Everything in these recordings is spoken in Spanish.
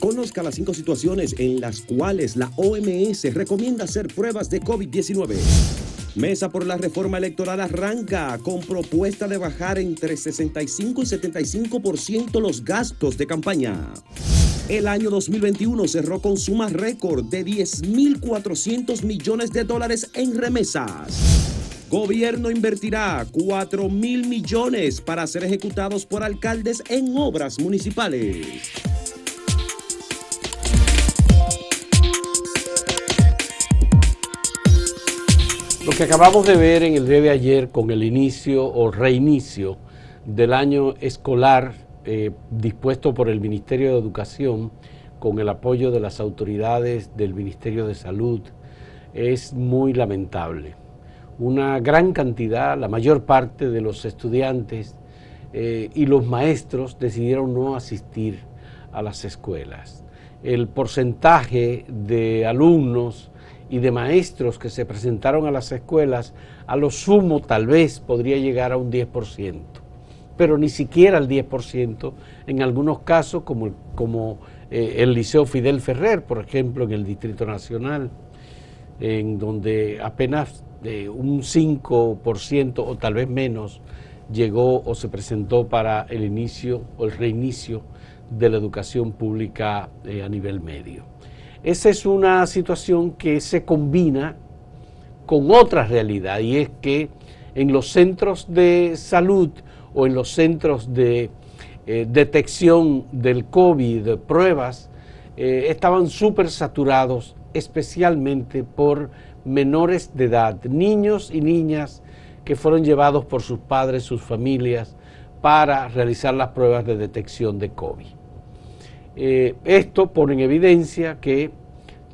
Conozca las cinco situaciones en las cuales la OMS recomienda hacer pruebas de COVID-19. Mesa por la reforma electoral arranca con propuesta de bajar entre 65 y 75% los gastos de campaña. El año 2021 cerró con suma récord de 10.400 millones de dólares en remesas. Gobierno invertirá 4 mil millones para ser ejecutados por alcaldes en obras municipales. Lo que acabamos de ver en el día de ayer con el inicio o reinicio del año escolar eh, dispuesto por el Ministerio de Educación con el apoyo de las autoridades del Ministerio de Salud es muy lamentable una gran cantidad, la mayor parte de los estudiantes eh, y los maestros decidieron no asistir a las escuelas. El porcentaje de alumnos y de maestros que se presentaron a las escuelas, a lo sumo tal vez podría llegar a un 10%, pero ni siquiera al 10% en algunos casos, como, como eh, el Liceo Fidel Ferrer, por ejemplo, en el Distrito Nacional, en donde apenas de un 5% o tal vez menos llegó o se presentó para el inicio o el reinicio de la educación pública eh, a nivel medio. Esa es una situación que se combina con otra realidad y es que en los centros de salud o en los centros de eh, detección del COVID, pruebas, eh, estaban súper saturados especialmente por menores de edad, niños y niñas que fueron llevados por sus padres, sus familias, para realizar las pruebas de detección de COVID. Eh, esto pone en evidencia que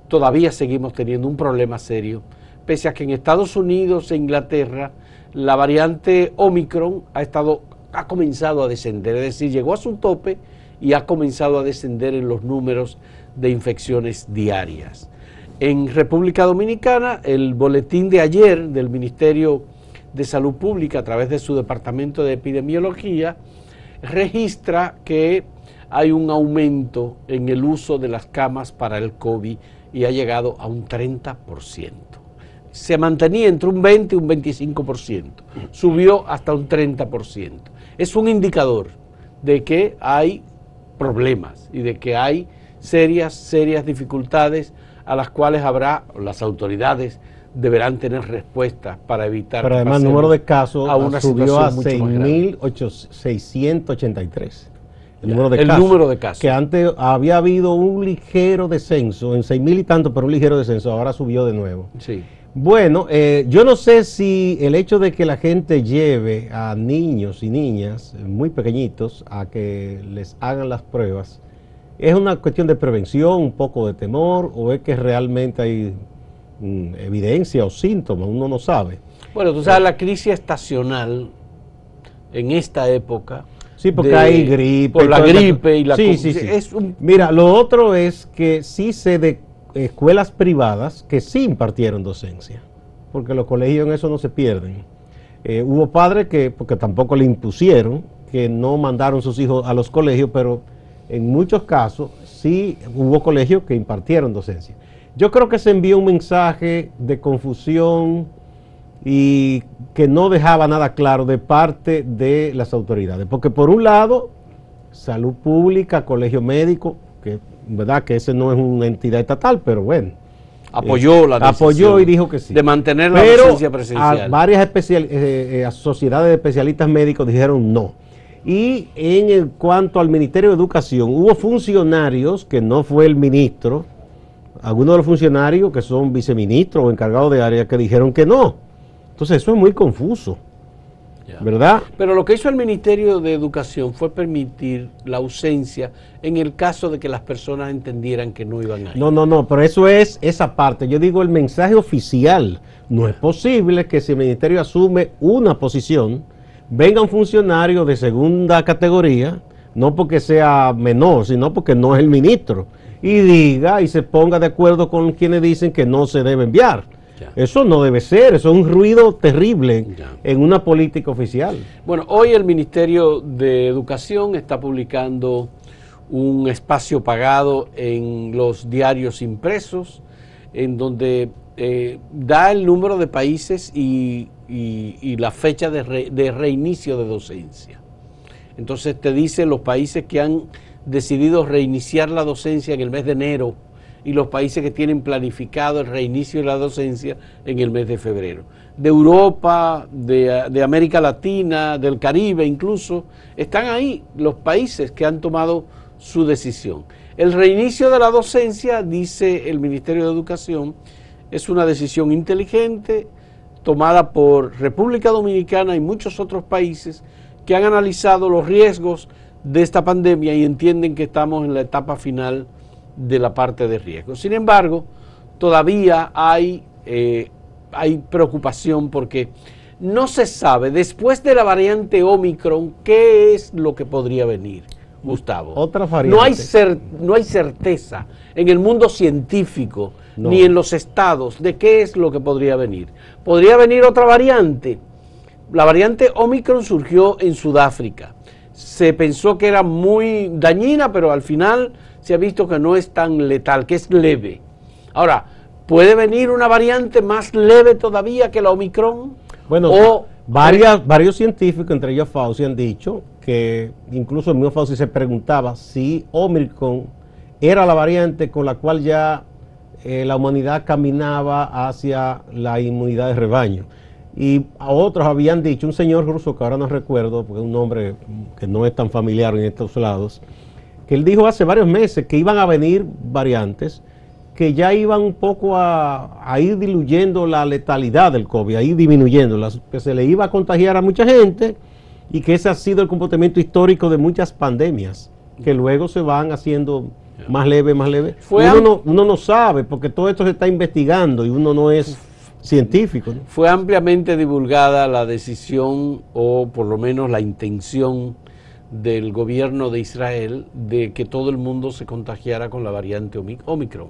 todavía seguimos teniendo un problema serio, pese a que en Estados Unidos e Inglaterra la variante Omicron ha, estado, ha comenzado a descender, es decir, llegó a su tope y ha comenzado a descender en los números de infecciones diarias. En República Dominicana, el boletín de ayer del Ministerio de Salud Pública a través de su Departamento de Epidemiología registra que hay un aumento en el uso de las camas para el COVID y ha llegado a un 30%. Se mantenía entre un 20 y un 25%, subió hasta un 30%. Es un indicador de que hay problemas y de que hay serias, serias dificultades a las cuales habrá, las autoridades deberán tener respuesta para evitar. Pero además el número de casos subió a 6.683. El, número de, casos, número de casos. Que antes había habido un ligero descenso, en 6.000 y tanto, pero un ligero descenso, ahora subió de nuevo. Sí. Bueno, eh, yo no sé si el hecho de que la gente lleve a niños y niñas muy pequeñitos a que les hagan las pruebas, ¿Es una cuestión de prevención, un poco de temor, o es que realmente hay mm, evidencia o síntomas? Uno no sabe. Bueno, tú sabes, la crisis estacional en esta época. Sí, porque hay gripe. Por la gripe y la... Sí, sí, sí. Mira, lo otro es que sí sé de escuelas privadas que sí impartieron docencia, porque los colegios en eso no se pierden. Eh, hubo padres que, porque tampoco le impusieron, que no mandaron sus hijos a los colegios, pero en muchos casos sí hubo colegios que impartieron docencia. Yo creo que se envió un mensaje de confusión y que no dejaba nada claro de parte de las autoridades. Porque por un lado, salud pública, colegio médico, que verdad que ese no es una entidad estatal, pero bueno. Apoyó la decisión Apoyó y dijo que sí. De mantener la docencia presencial. varias especial, eh, eh, sociedades de especialistas médicos dijeron no. Y en cuanto al Ministerio de Educación, hubo funcionarios, que no fue el ministro, algunos de los funcionarios que son viceministros o encargados de área, que dijeron que no. Entonces eso es muy confuso. ¿Verdad? Pero lo que hizo el Ministerio de Educación fue permitir la ausencia en el caso de que las personas entendieran que no iban a ir. No, no, no, pero eso es esa parte. Yo digo el mensaje oficial. No es posible que si el Ministerio asume una posición, venga un funcionario de segunda categoría, no porque sea menor, sino porque no es el ministro, y diga y se ponga de acuerdo con quienes dicen que no se debe enviar. Eso no debe ser, eso es un ruido terrible en una política oficial. Bueno, hoy el Ministerio de Educación está publicando un espacio pagado en los diarios impresos, en donde eh, da el número de países y, la fecha de, de, reinicio de docencia. Entonces te dice los países que han decidido reiniciar la docencia en el mes de enero y los países que tienen planificado el reinicio de la docencia en el mes de febrero. De Europa, de, de América Latina, del Caribe incluso, están ahí los países que han tomado su decisión. El reinicio de la docencia, dice el Ministerio de Educación, es una decisión inteligente tomada por República Dominicana y muchos otros países que han analizado los riesgos de esta pandemia y entienden que estamos en la etapa final de la parte de riesgo. Sin embargo, todavía hay, eh, hay preocupación porque no se sabe, después de la variante Omicron, qué es lo que podría venir. Gustavo. Otra No hay, no hay certeza en el mundo científico ni en los estados de qué es lo que podría venir. Podría venir otra variante. La variante Omicron surgió en Sudáfrica. Se pensó que era muy dañina, pero al final se ha visto que no es tan letal, que es leve. Ahora, ¿puede venir una variante más leve todavía que la Omicron? Bueno, o, varias, varios científicos, entre ellos Fauci, han dicho que incluso el mismo Fauci se preguntaba si Omicron era la variante con la cual ya eh, la humanidad caminaba hacia la inmunidad de rebaño. Y a otros habían dicho, un señor ruso que ahora no recuerdo, porque es un nombre que no es tan familiar en estos lados, él dijo hace varios meses que iban a venir variantes que ya iban un poco a, a ir diluyendo la letalidad del COVID, a ir disminuyendo, que se le iba a contagiar a mucha gente y que ese ha sido el comportamiento histórico de muchas pandemias, que luego se van haciendo más leve, más leve. Uno no, uno no sabe, porque todo esto se está investigando y uno no es científico. Fue ampliamente divulgada la decisión o por lo menos la intención del gobierno de Israel de que todo el mundo se contagiara con la variante Omicron.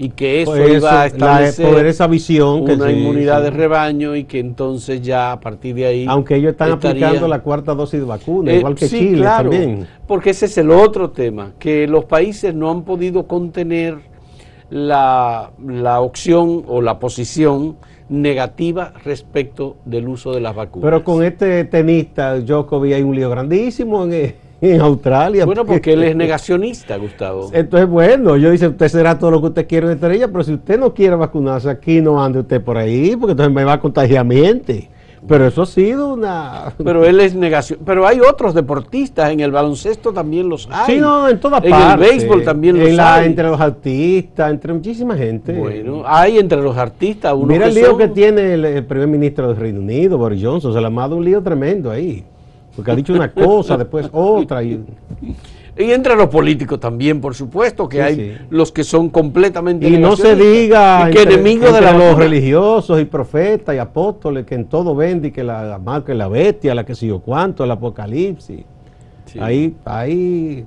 Y que eso, pues iba a establecer esa visión una inmunidad de rebaño y que entonces ya a partir de ahí aunque ellos están aplicando la cuarta dosis de vacuna igual que eh, Chile también. porque ese es el otro tema que los países no han podido contener la, la opción o la posición negativa respecto del uso de las vacunas pero con este tenista Djokovic hay un lío grandísimo en en Australia. Bueno, porque él es negacionista, Gustavo. Entonces, bueno, yo dice, usted será todo lo que usted quiere en estrella, pero si usted no quiere vacunarse aquí, no ande usted por ahí, porque entonces me va a contagiar miente. Pero eso ha sido una... Pero él es negación. Pero hay otros deportistas, en el baloncesto también los hay. Sí, no, en todas partes. En el béisbol también los hay. Entre los artistas, entre muchísima gente. Bueno, hay entre los artistas uno Mira el lío que tiene el, primer ministro del Reino Unido, Boris Johnson, se le ha dado un lío tremendo ahí porque ha dicho una cosa, después otra. Y... y entre los políticos también, por supuesto, que hay los que son completamente... Y no se diga que enemigos de los religiosos y profetas y apóstoles, que en todo vende y que la marca la bestia, la que sé yo cuánto, el apocalipsis. Ahí hay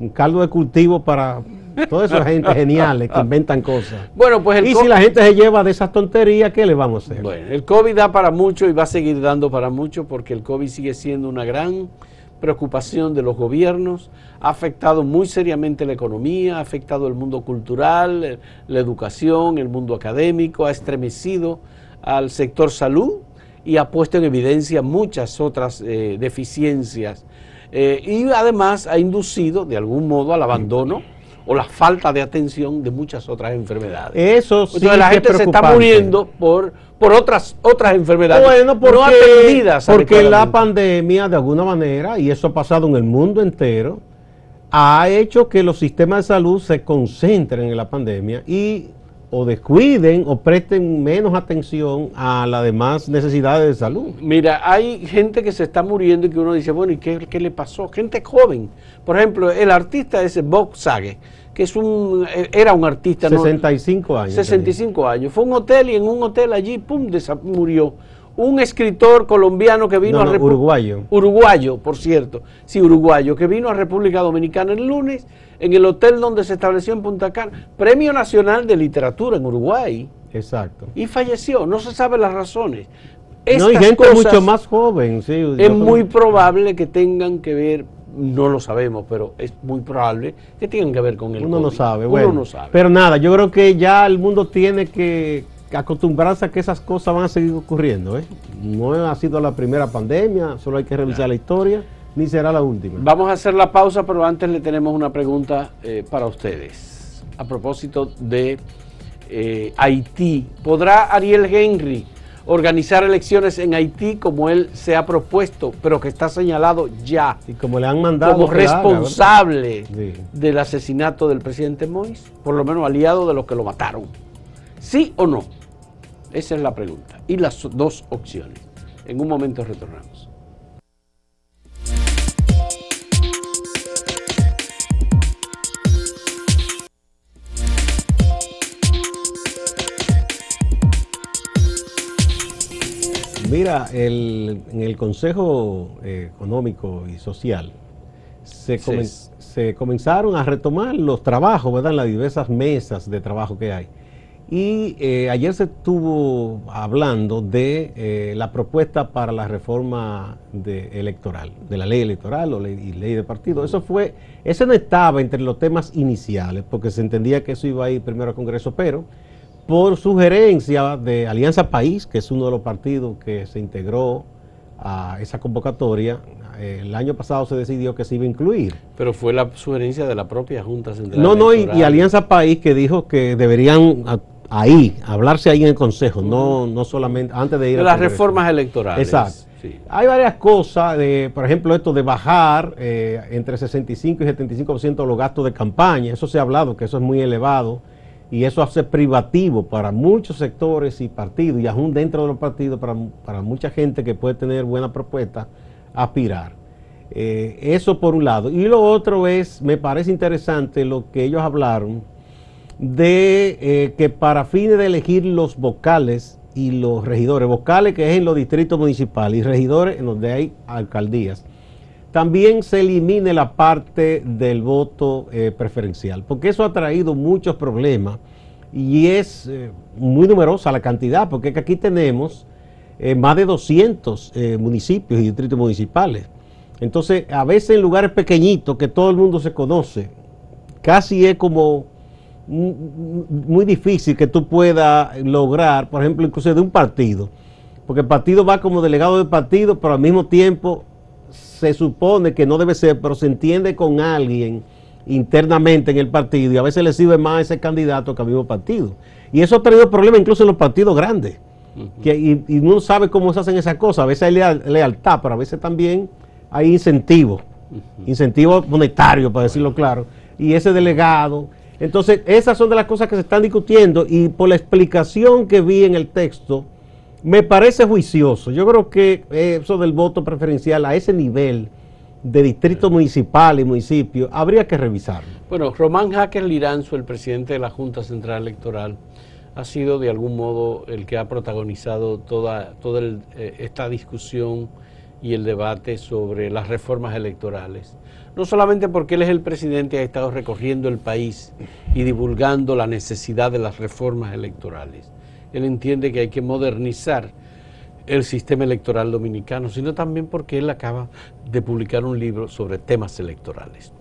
un caldo de cultivo para Toda esa gente geniales que inventan cosas. Bueno, pues y si la gente se lleva de esas tonterías, ¿qué le vamos a hacer? Bueno, el COVID da para mucho y va a seguir dando para mucho porque el COVID sigue siendo una gran preocupación de los gobiernos, ha afectado muy seriamente la economía, ha afectado el mundo cultural, la educación, el mundo académico, ha estremecido al sector salud y ha puesto en evidencia muchas otras eh, deficiencias. Eh, y además ha inducido de algún modo al abandono o la falta de atención de muchas otras enfermedades. Eso sí Entonces, la gente se está muriendo por, por otras, otras enfermedades bueno, porque, no atendidas. Porque la pandemia, de alguna manera, y eso ha pasado en el mundo entero, ha hecho que los sistemas de salud se concentren en la pandemia y o descuiden o presten menos atención a las demás necesidades de salud. Mira, hay gente que se está muriendo y que uno dice, bueno, ¿y qué, qué le pasó? Gente joven. Por ejemplo, el artista ese Bob Sage, que es un, eh, era un artista... 65 años. 65 años. Fue a un hotel y en un hotel allí, pum, murió. Un escritor colombiano que vino a República... Uruguayo. Uruguayo, por cierto. Sí, uruguayo, que vino a República Dominicana el lunes en el hotel donde se estableció en Punta Cana. Premio Nacional de Literatura en Uruguay. Exacto. Y falleció. No se sabe las razones. no, hay gente mucho más joven. Sí, es muy probable que tengan que ver no lo sabemos, pero es muy probable que tengan que ver con el Uno no COVID. sabe, Uno bueno. no sabe. Pero nada, yo creo que ya el mundo tiene que acostumbrarse a que esas cosas van a seguir ocurriendo. ¿eh? No ha sido la primera pandemia, solo hay que revisar la historia, ni será la última. Vamos a hacer la pausa, pero antes le tenemos una pregunta eh, para ustedes. A propósito de eh, Haití, ¿podrá Ariel Henry organizar elecciones en Haití como él se ha propuesto, pero que está señalado ya Y como le han mandado... como responsable Sí. del asesinato del presidente Moïse? Por lo menos aliado de los que lo mataron. ¿Sí o no? Esa es la pregunta. Y las dos opciones. En un momento retornamos. Mira, el- en el Consejo eh, Económico y Social se, comen- se comenzaron a retomar los trabajos, ¿verdad? Las diversas mesas de trabajo que hay. Y eh, ayer se estuvo hablando de eh, la propuesta para la reforma de- electoral, de la ley electoral o ley, y ley de partido. Eso fue, ese no estaba entre los temas iniciales, porque se entendía que eso iba a ir primero al Congreso, pero por sugerencia de Alianza País, que es uno de los partidos que se integró a esa convocatoria, eh, el año pasado se decidió que se iba a incluir. Pero fue la sugerencia de la propia Junta Central. No, no, y, Alianza País que dijo que deberían ahí, hablarse ahí en el Consejo, no, no solamente antes de ir De las Congreso. reformas electorales. Exacto. Sí. Hay varias cosas, de, por ejemplo, esto de bajar eh, entre 65 y 75% los gastos de campaña. Eso se ha hablado, que eso es muy elevado y eso hace privativo para muchos sectores y partidos y aún dentro de los partidos para, para mucha gente que puede tener buena propuesta aspirar. Eh, eso por un lado. Y lo otro es, me parece interesante lo que ellos hablaron de eh, que para fines de elegir los vocales y los regidores, vocales que es en los distritos municipales y regidores en donde hay alcaldías, también se elimine la parte del voto eh, preferencial, porque eso ha traído muchos problemas y es eh, muy numerosa la cantidad, porque aquí tenemos más de 200 eh, municipios y distritos municipales. Entonces, a veces en lugares pequeñitos que todo el mundo se conoce, casi es como muy difícil que tú puedas lograr, por ejemplo, incluso de un partido, porque el partido va como delegado del partido, pero al mismo tiempo se supone que no debe ser, pero se entiende con alguien internamente en el partido y a veces le sirve más a ese candidato que al mismo partido. Y eso ha traído problemas incluso en los partidos grandes. que, y, y uno sabe cómo se hacen esas cosas. A veces hay leal- lealtad, pero a veces también hay incentivos, incentivos monetarios, para decirlo claro. Y ese delegado. Entonces, esas son de las cosas que se están discutiendo y por la explicación que vi en el texto, me parece juicioso. Yo creo que eh, eso del voto preferencial a ese nivel de distrito municipal y municipio habría que revisarlo. Bueno, Román Jaques Liranzo, el presidente de la Junta Central Electoral, ha sido de algún modo el que ha protagonizado toda, toda el, eh, esta discusión y el debate sobre las reformas electorales. No solamente porque él es el presidente y ha estado recorriendo el país y divulgando la necesidad de las reformas electorales. Él entiende que hay que modernizar el sistema electoral dominicano, sino también porque él acaba de publicar un libro sobre temas electorales.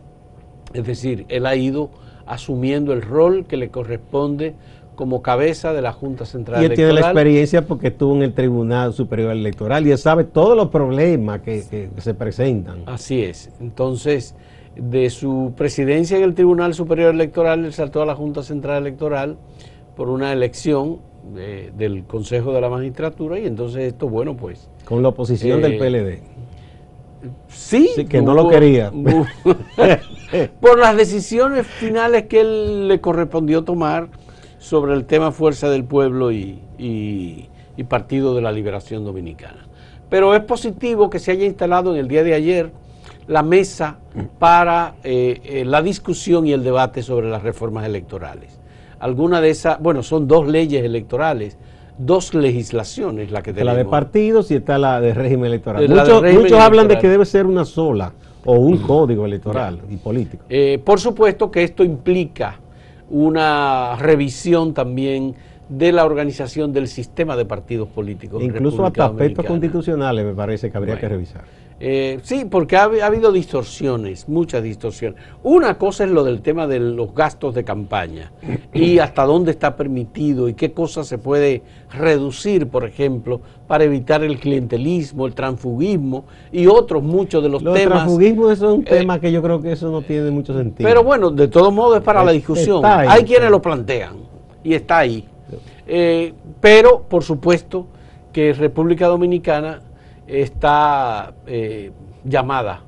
Es decir, él ha ido asumiendo el rol que le corresponde como cabeza de la Junta Central Y él tiene la Electoral. experiencia porque estuvo en el Tribunal Superior Electoral y él sabe todos los problemas que, se presentan. Así es. Entonces, de su presidencia en el Tribunal Superior Electoral, él saltó a la Junta Central Electoral por una elección de- del Consejo de la Magistratura y entonces esto, bueno, pues Con la oposición Eh, del PLD. sí. Sí, que no lo quería. hubo- por las decisiones finales que él le correspondió tomar sobre el tema Fuerza del Pueblo y, y- y Partido de la Liberación Dominicana. Pero es positivo que se haya instalado en el día de ayer la mesa para eh, eh, la discusión y el debate sobre las reformas electorales. Alguna de esas, bueno, son dos leyes electorales, dos legislaciones la que tenemos. la de partidos y está la de régimen electoral. De Muchos, régimen muchos hablan de que debe ser una sola o un código electoral y político. Eh, por supuesto que esto implica una revisión también de la organización del sistema de partidos políticos. Incluso hasta aspectos constitucionales me parece que habría Bueno. que revisar. Eh, sí, porque ha, ha, habido distorsiones, muchas distorsiones. Una cosa es lo del tema de los gastos de campaña y hasta dónde está permitido y qué cosas se puede reducir, por ejemplo, para evitar el clientelismo, el transfugismo y otros muchos de los temas. El transfugismo es un eh, tema que yo creo que eso no tiene mucho sentido. Pero bueno, de todos modos es para la discusión. Hay quienes lo plantean y está ahí. Eh, pero, por supuesto, que República Dominicana está eh, llamada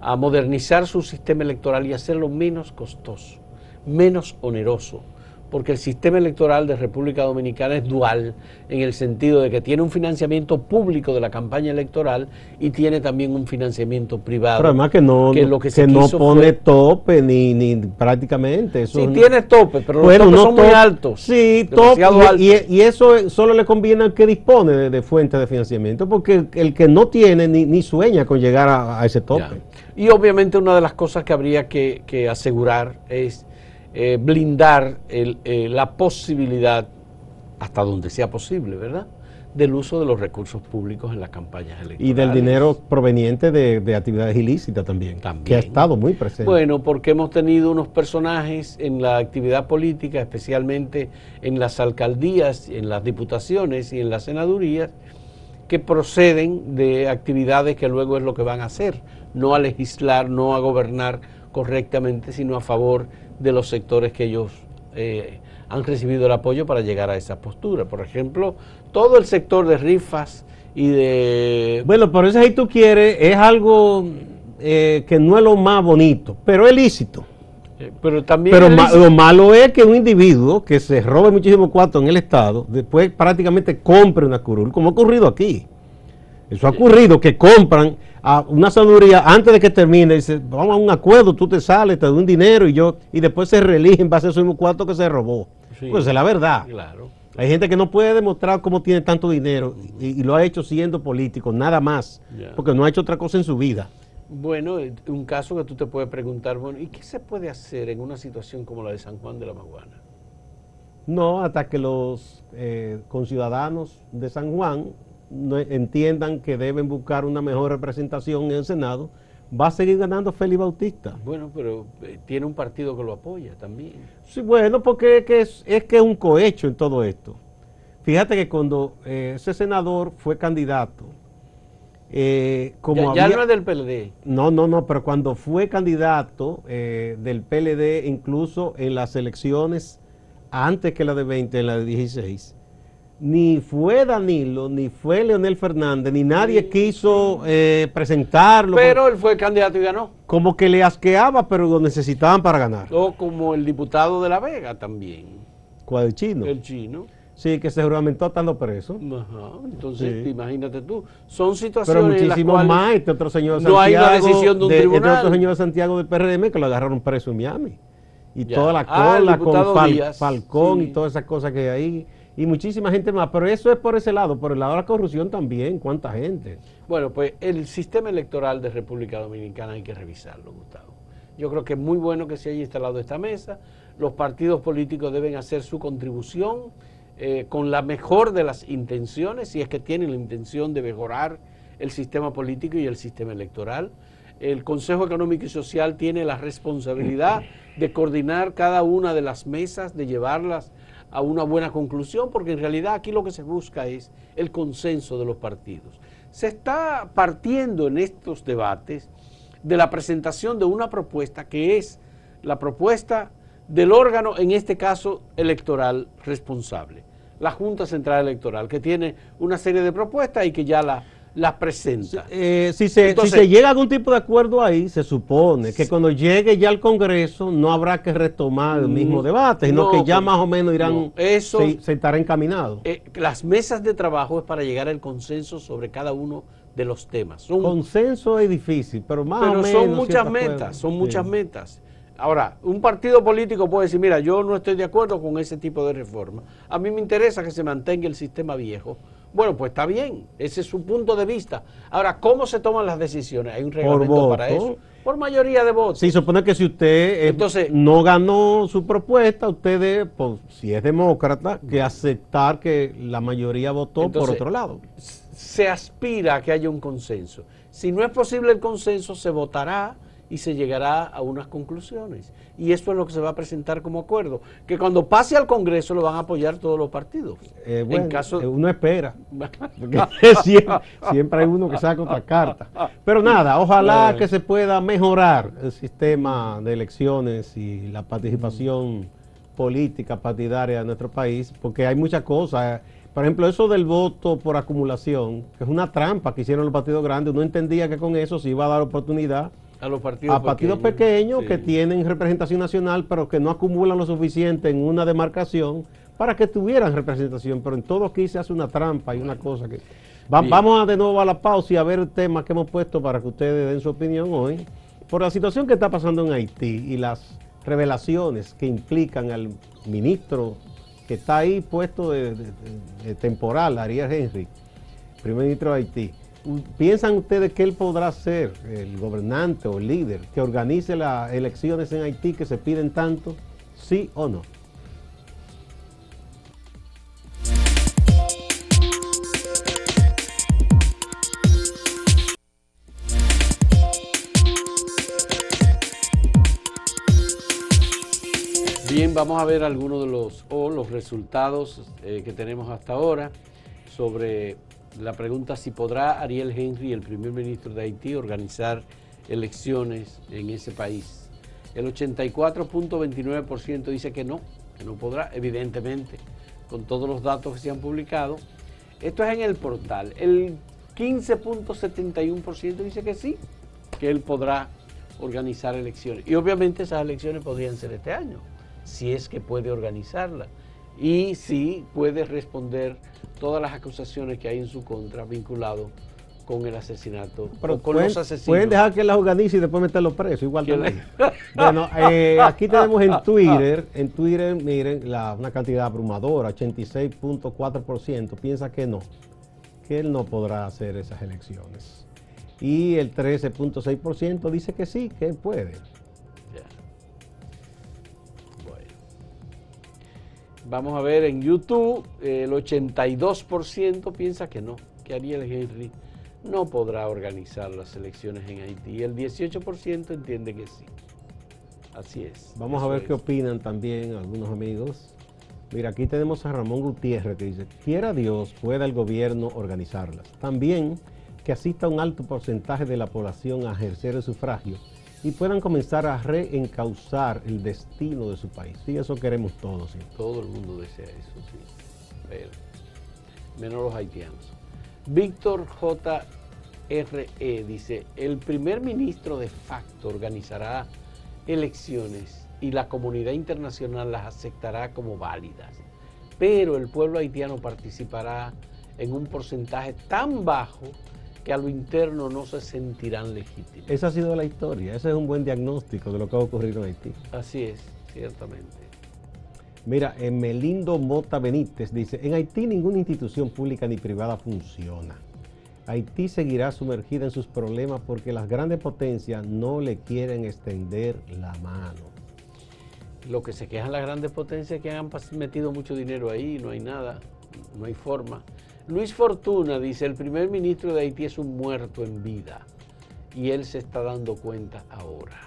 a modernizar su sistema electoral y hacerlo menos costoso, menos oneroso porque el sistema electoral de República Dominicana es dual en el sentido de que tiene un financiamiento público de la campaña electoral y tiene también un financiamiento privado. Pero además que no, que no pone tope ni, ni prácticamente. Eso sí, tiene tope, pero los topes son muy altos. Sí, tope, y, eso solo le conviene al que dispone de, de fuentes de financiamiento, porque el, que no tiene ni, ni sueña con llegar a, ese tope. Y obviamente una de las cosas que habría que, que asegurar es eh, blindar eh, la posibilidad, hasta donde sea posible, ¿verdad? del uso de los recursos públicos en las campañas electorales. Y del dinero proveniente de, actividades ilícitas también, también, que ha estado muy presente. Bueno, porque hemos tenido unos personajes en la actividad política, especialmente en las alcaldías, en las diputaciones y en las senadurías, que proceden de actividades que luego es lo que van a hacer, no a legislar, no a gobernar correctamente, sino a favor de los sectores que ellos eh, han recibido el apoyo para llegar a esa postura. Por ejemplo, todo el sector de rifas y de... Bueno, por eso ahí tú quieres, es algo eh, que no es lo más bonito, pero es lícito. Eh, pero también pero lo malo es que un individuo que se robe muchísimo cuarto en el Estado, después prácticamente compre una curul, como ha ocurrido aquí. Eso ha ocurrido, que compran a una sabiduría antes de que termine, dice, vamos a un acuerdo, tú te sales, te doy un dinero y yo, y después se religen va a ser su mismo cuarto que se robó. Pues es la verdad. Claro. Hay gente que no puede demostrar cómo tiene tanto dinero y, lo ha hecho siendo político, nada más, porque no ha hecho otra cosa en su vida. Bueno, eh, un caso que tú te puedes preguntar, bueno, ¿y qué se puede hacer en una situación como la de San Juan de la Maguana? No, hasta que los eh, conciudadanos de San Juan entiendan que deben buscar una mejor representación en el Senado, va a seguir ganando Félix Bautista. Bueno, pero eh, tiene un partido que lo apoya también. Sí, bueno, porque es que es, que es un cohecho en todo esto. Fíjate que cuando eh, ese senador fue candidato, eh, como ya, no es del PLD. No, no, no, pero cuando fue candidato del PLD, incluso en las elecciones antes que la de 20, en la de 16, ni fue Danilo, ni fue Leonel Fernández, ni nadie quiso eh, presentarlo. Pero él fue candidato y ganó. Como que le asqueaba, pero lo necesitaban para ganar. O como el diputado de La Vega también. ¿Cuál? El chino. El chino. Sí, que se juramentó estando preso. Ajá, entonces imagínate tú. Son situaciones. Pero muchísimo más. Este otro señor de Santiago. No hay una decisión de un tribunal. Este otro señor de Santiago del PRM que lo agarraron preso en Miami. Y toda la ah, cola con Falcón y todas esas cosas que hay ahí y muchísima gente más. Pero eso es por ese lado, por el lado de la corrupción también, ¿cuánta gente? Bueno, pues el sistema electoral de República Dominicana hay que revisarlo, Gustavo. Yo creo que es muy bueno que se haya instalado esta mesa. Los partidos políticos deben hacer su contribución eh, con la mejor de las intenciones, si es que tienen la intención de mejorar el sistema político y el sistema electoral. El Consejo Económico y Social tiene la responsabilidad de coordinar cada una de las mesas, de llevarlas a una buena conclusión, porque en realidad aquí lo que se busca es el consenso de los partidos. Se está partiendo en estos debates de la presentación de una propuesta que es la propuesta del órgano, en este caso electoral responsable, la Junta Central Electoral, que tiene una serie de propuestas y que ya la las presenta. Eh, si, se, si se llega a algún tipo de acuerdo ahí, se supone que cuando llegue ya al Congreso no habrá que retomar el mismo mm, debate, sino que ya más o menos irán, eso, se, estará encaminado. Eh, las mesas de trabajo es para llegar al consenso sobre cada uno de los temas. consenso es difícil, pero más o menos. son muchas metas, son muchas metas. Ahora, un partido político puede decir, mira, yo no estoy de acuerdo con ese tipo de reforma. A mí me interesa que se mantenga el sistema viejo bueno, pues está bien, ese es su punto de vista. Ahora, ¿cómo se toman las decisiones? ¿Hay un reglamento para eso? Por mayoría de votos. Sí, supone que si usted Entonces, no ganó su propuesta, usted, debe, pues, si es demócrata, que aceptar que la mayoría votó por otro lado. Se aspira a que haya un consenso. Si no es posible el consenso, se votará y se llegará a unas conclusiones. Y esto es lo que se va a presentar como acuerdo, que cuando pase al Congreso lo van a apoyar todos los partidos. Eh, en caso... Eh, uno espera, siempre, hay uno que saca otra carta. Pero nada, ojalá que se pueda mejorar el sistema de elecciones y la participación política partidaria de nuestro país, porque hay muchas cosas. Por ejemplo, eso del voto por acumulación, que es una trampa que hicieron los partidos grandes, uno entendía que con eso se iba a dar oportunidad a los partidos, partidos pequeños, que tienen representación nacional, pero que no acumulan lo suficiente en una demarcación para que tuvieran representación. Pero en todo aquí se hace una trampa y una cosa que... vamos a de nuevo a la pausa y a ver el tema que hemos puesto para que ustedes den su opinión hoy. Por la situación que está pasando en Haití y las revelaciones que implican al ministro que está ahí puesto de, temporal, Ariel Henry, primer ministro de Haití ¿Piensan ustedes que él podrá ser el gobernante o el líder que organice las elecciones en Haití que se piden tanto? ¿Sí o no? Bien, vamos a ver algunos de los o los resultados eh, que tenemos hasta ahora sobre la pregunta si podrá Ariel Henry, el primer ministro de Haití, organizar elecciones en ese país. El 84.29% dice que no, que no podrá, evidentemente, con todos los datos que se han publicado. Esto es en el portal. El 15.71% dice que sí, que él podrá organizar elecciones. Y obviamente esas elecciones podrían ser este año, si es que puede organizarlas. Y si puede responder todas las acusaciones que hay en su contra vinculado con el asesinato con pueden, los asesinos. Pueden dejar que las organice y después meterlos presos, igual también. bueno, eh, aquí tenemos en Twitter, en Twitter, miren, la, una cantidad abrumadora, 86.4% piensa que no, que él no podrá hacer esas elecciones. Y el 13.6% dice que sí, que él puede. Vamos a ver en YouTube, el 82% piensa que no, que Ariel Henry no podrá organizar las elecciones en Haití. Y el 18% entiende que sí. Así es. Vamos a ver qué opinan también algunos amigos. Mira, aquí tenemos a Ramón Gutiérrez que dice, quiera Dios pueda el gobierno organizarlas. También que asista un alto porcentaje de la población a ejercer el sufragio y puedan comenzar a reencauzar el destino de su país. Sí, eso queremos todos. Todo el mundo desea eso, sí. Pero, menos los haitianos. Víctor J.R.E. dice, el primer ministro de facto organizará elecciones y la comunidad internacional las aceptará como válidas, pero el pueblo haitiano participará en un porcentaje tan bajo que a lo interno no se sentirán legítimos. Esa ha sido la historia, ese es un buen diagnóstico de lo que ha ocurrido en Haití. Así es, ciertamente. Mira, Melindo Mota Benítez dice, en Haití ninguna institución pública ni privada funciona. Haití seguirá sumergida en sus problemas porque las grandes potencias no le quieren extender la mano. Lo que se quejan las grandes potencias es que han metido mucho dinero ahí, no hay nada, no hay forma. Luis Fortuna dice, el primer ministro de Haití es un muerto en vida y él se está dando cuenta ahora.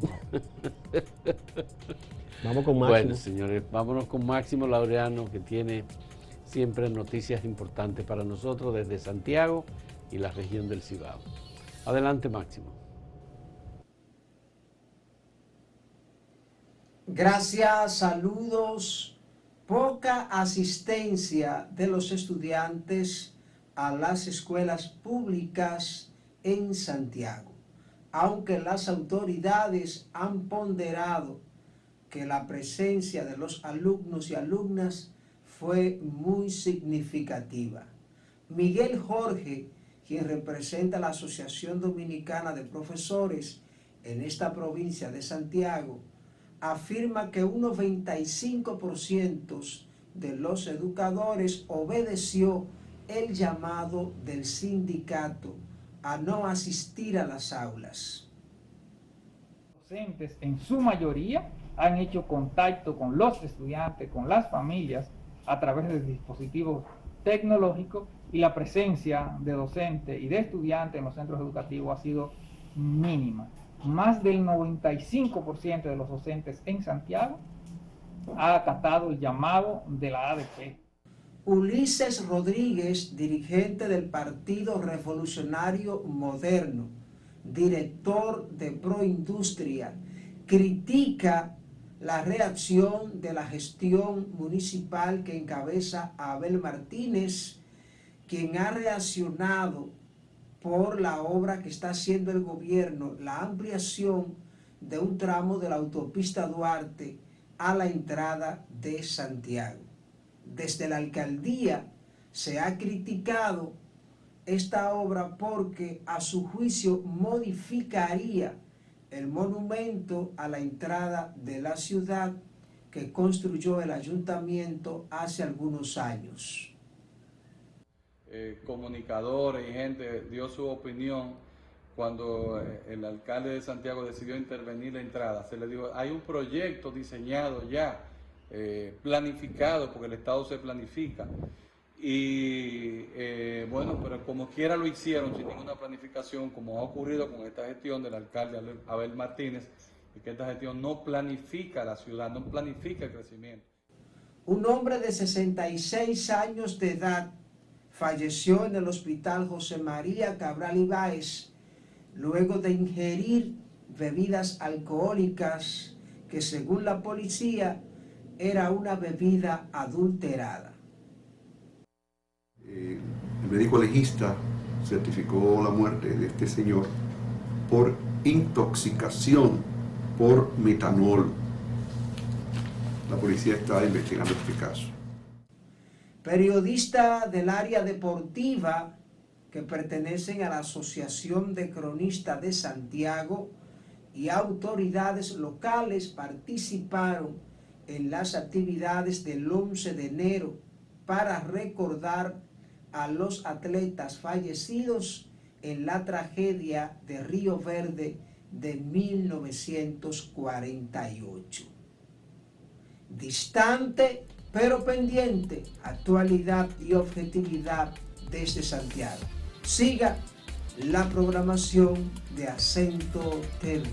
Vamos con Máximo. Bueno, señores, vámonos con Máximo Laureano, que tiene siempre noticias importantes para nosotros desde Santiago y la región del Cibao. Adelante, Máximo. Gracias, saludos poca asistencia de los estudiantes a las escuelas públicas en Santiago, aunque las autoridades han ponderado que la presencia de los alumnos y alumnas fue muy significativa. Miguel Jorge, quien representa la Asociación Dominicana de Profesores en esta provincia de Santiago, afirma que un 95% de los educadores obedeció el llamado del sindicato a no asistir a las aulas. Docentes en su mayoría han hecho contacto con los estudiantes, con las familias, a través de dispositivos tecnológicos y la presencia de docentes y de estudiantes en los centros educativos ha sido mínima. Más del 95% de los docentes en Santiago ha acatado el llamado de la ADP. Ulises Rodríguez, dirigente del Partido Revolucionario Moderno, director de Proindustria, critica la reacción de la gestión municipal que encabeza Abel Martínez, quien ha reaccionado por la obra que está haciendo el gobierno, la ampliación de un tramo de la autopista Duarte a la entrada de Santiago. Desde la alcaldía se ha criticado esta obra porque a su juicio modificaría el monumento a la entrada de la ciudad que construyó el ayuntamiento hace algunos años. Eh, comunicadores y gente dio su opinión cuando eh, el alcalde de Santiago decidió intervenir la entrada. Se le dijo, hay un proyecto diseñado ya, eh, planificado, porque el Estado se planifica. Y eh, bueno, pero como quiera lo hicieron sin ninguna planificación, como ha ocurrido con esta gestión del alcalde Abel Martínez, y que esta gestión no planifica la ciudad, no planifica el crecimiento. Un hombre de 66 años de edad falleció en el hospital José María Cabral Ibáez luego de ingerir bebidas alcohólicas que según la policía era una bebida adulterada. Eh, el médico legista certificó la muerte de este señor por intoxicación por metanol. La policía está investigando este caso. Periodista del área deportiva que pertenecen a la Asociación de Cronistas de Santiago y autoridades locales participaron en las actividades del 11 de enero para recordar a los atletas fallecidos en la tragedia de Río Verde de 1948. Distante pero pendiente, actualidad y objetividad desde Santiago. Siga la programación de Acento TV.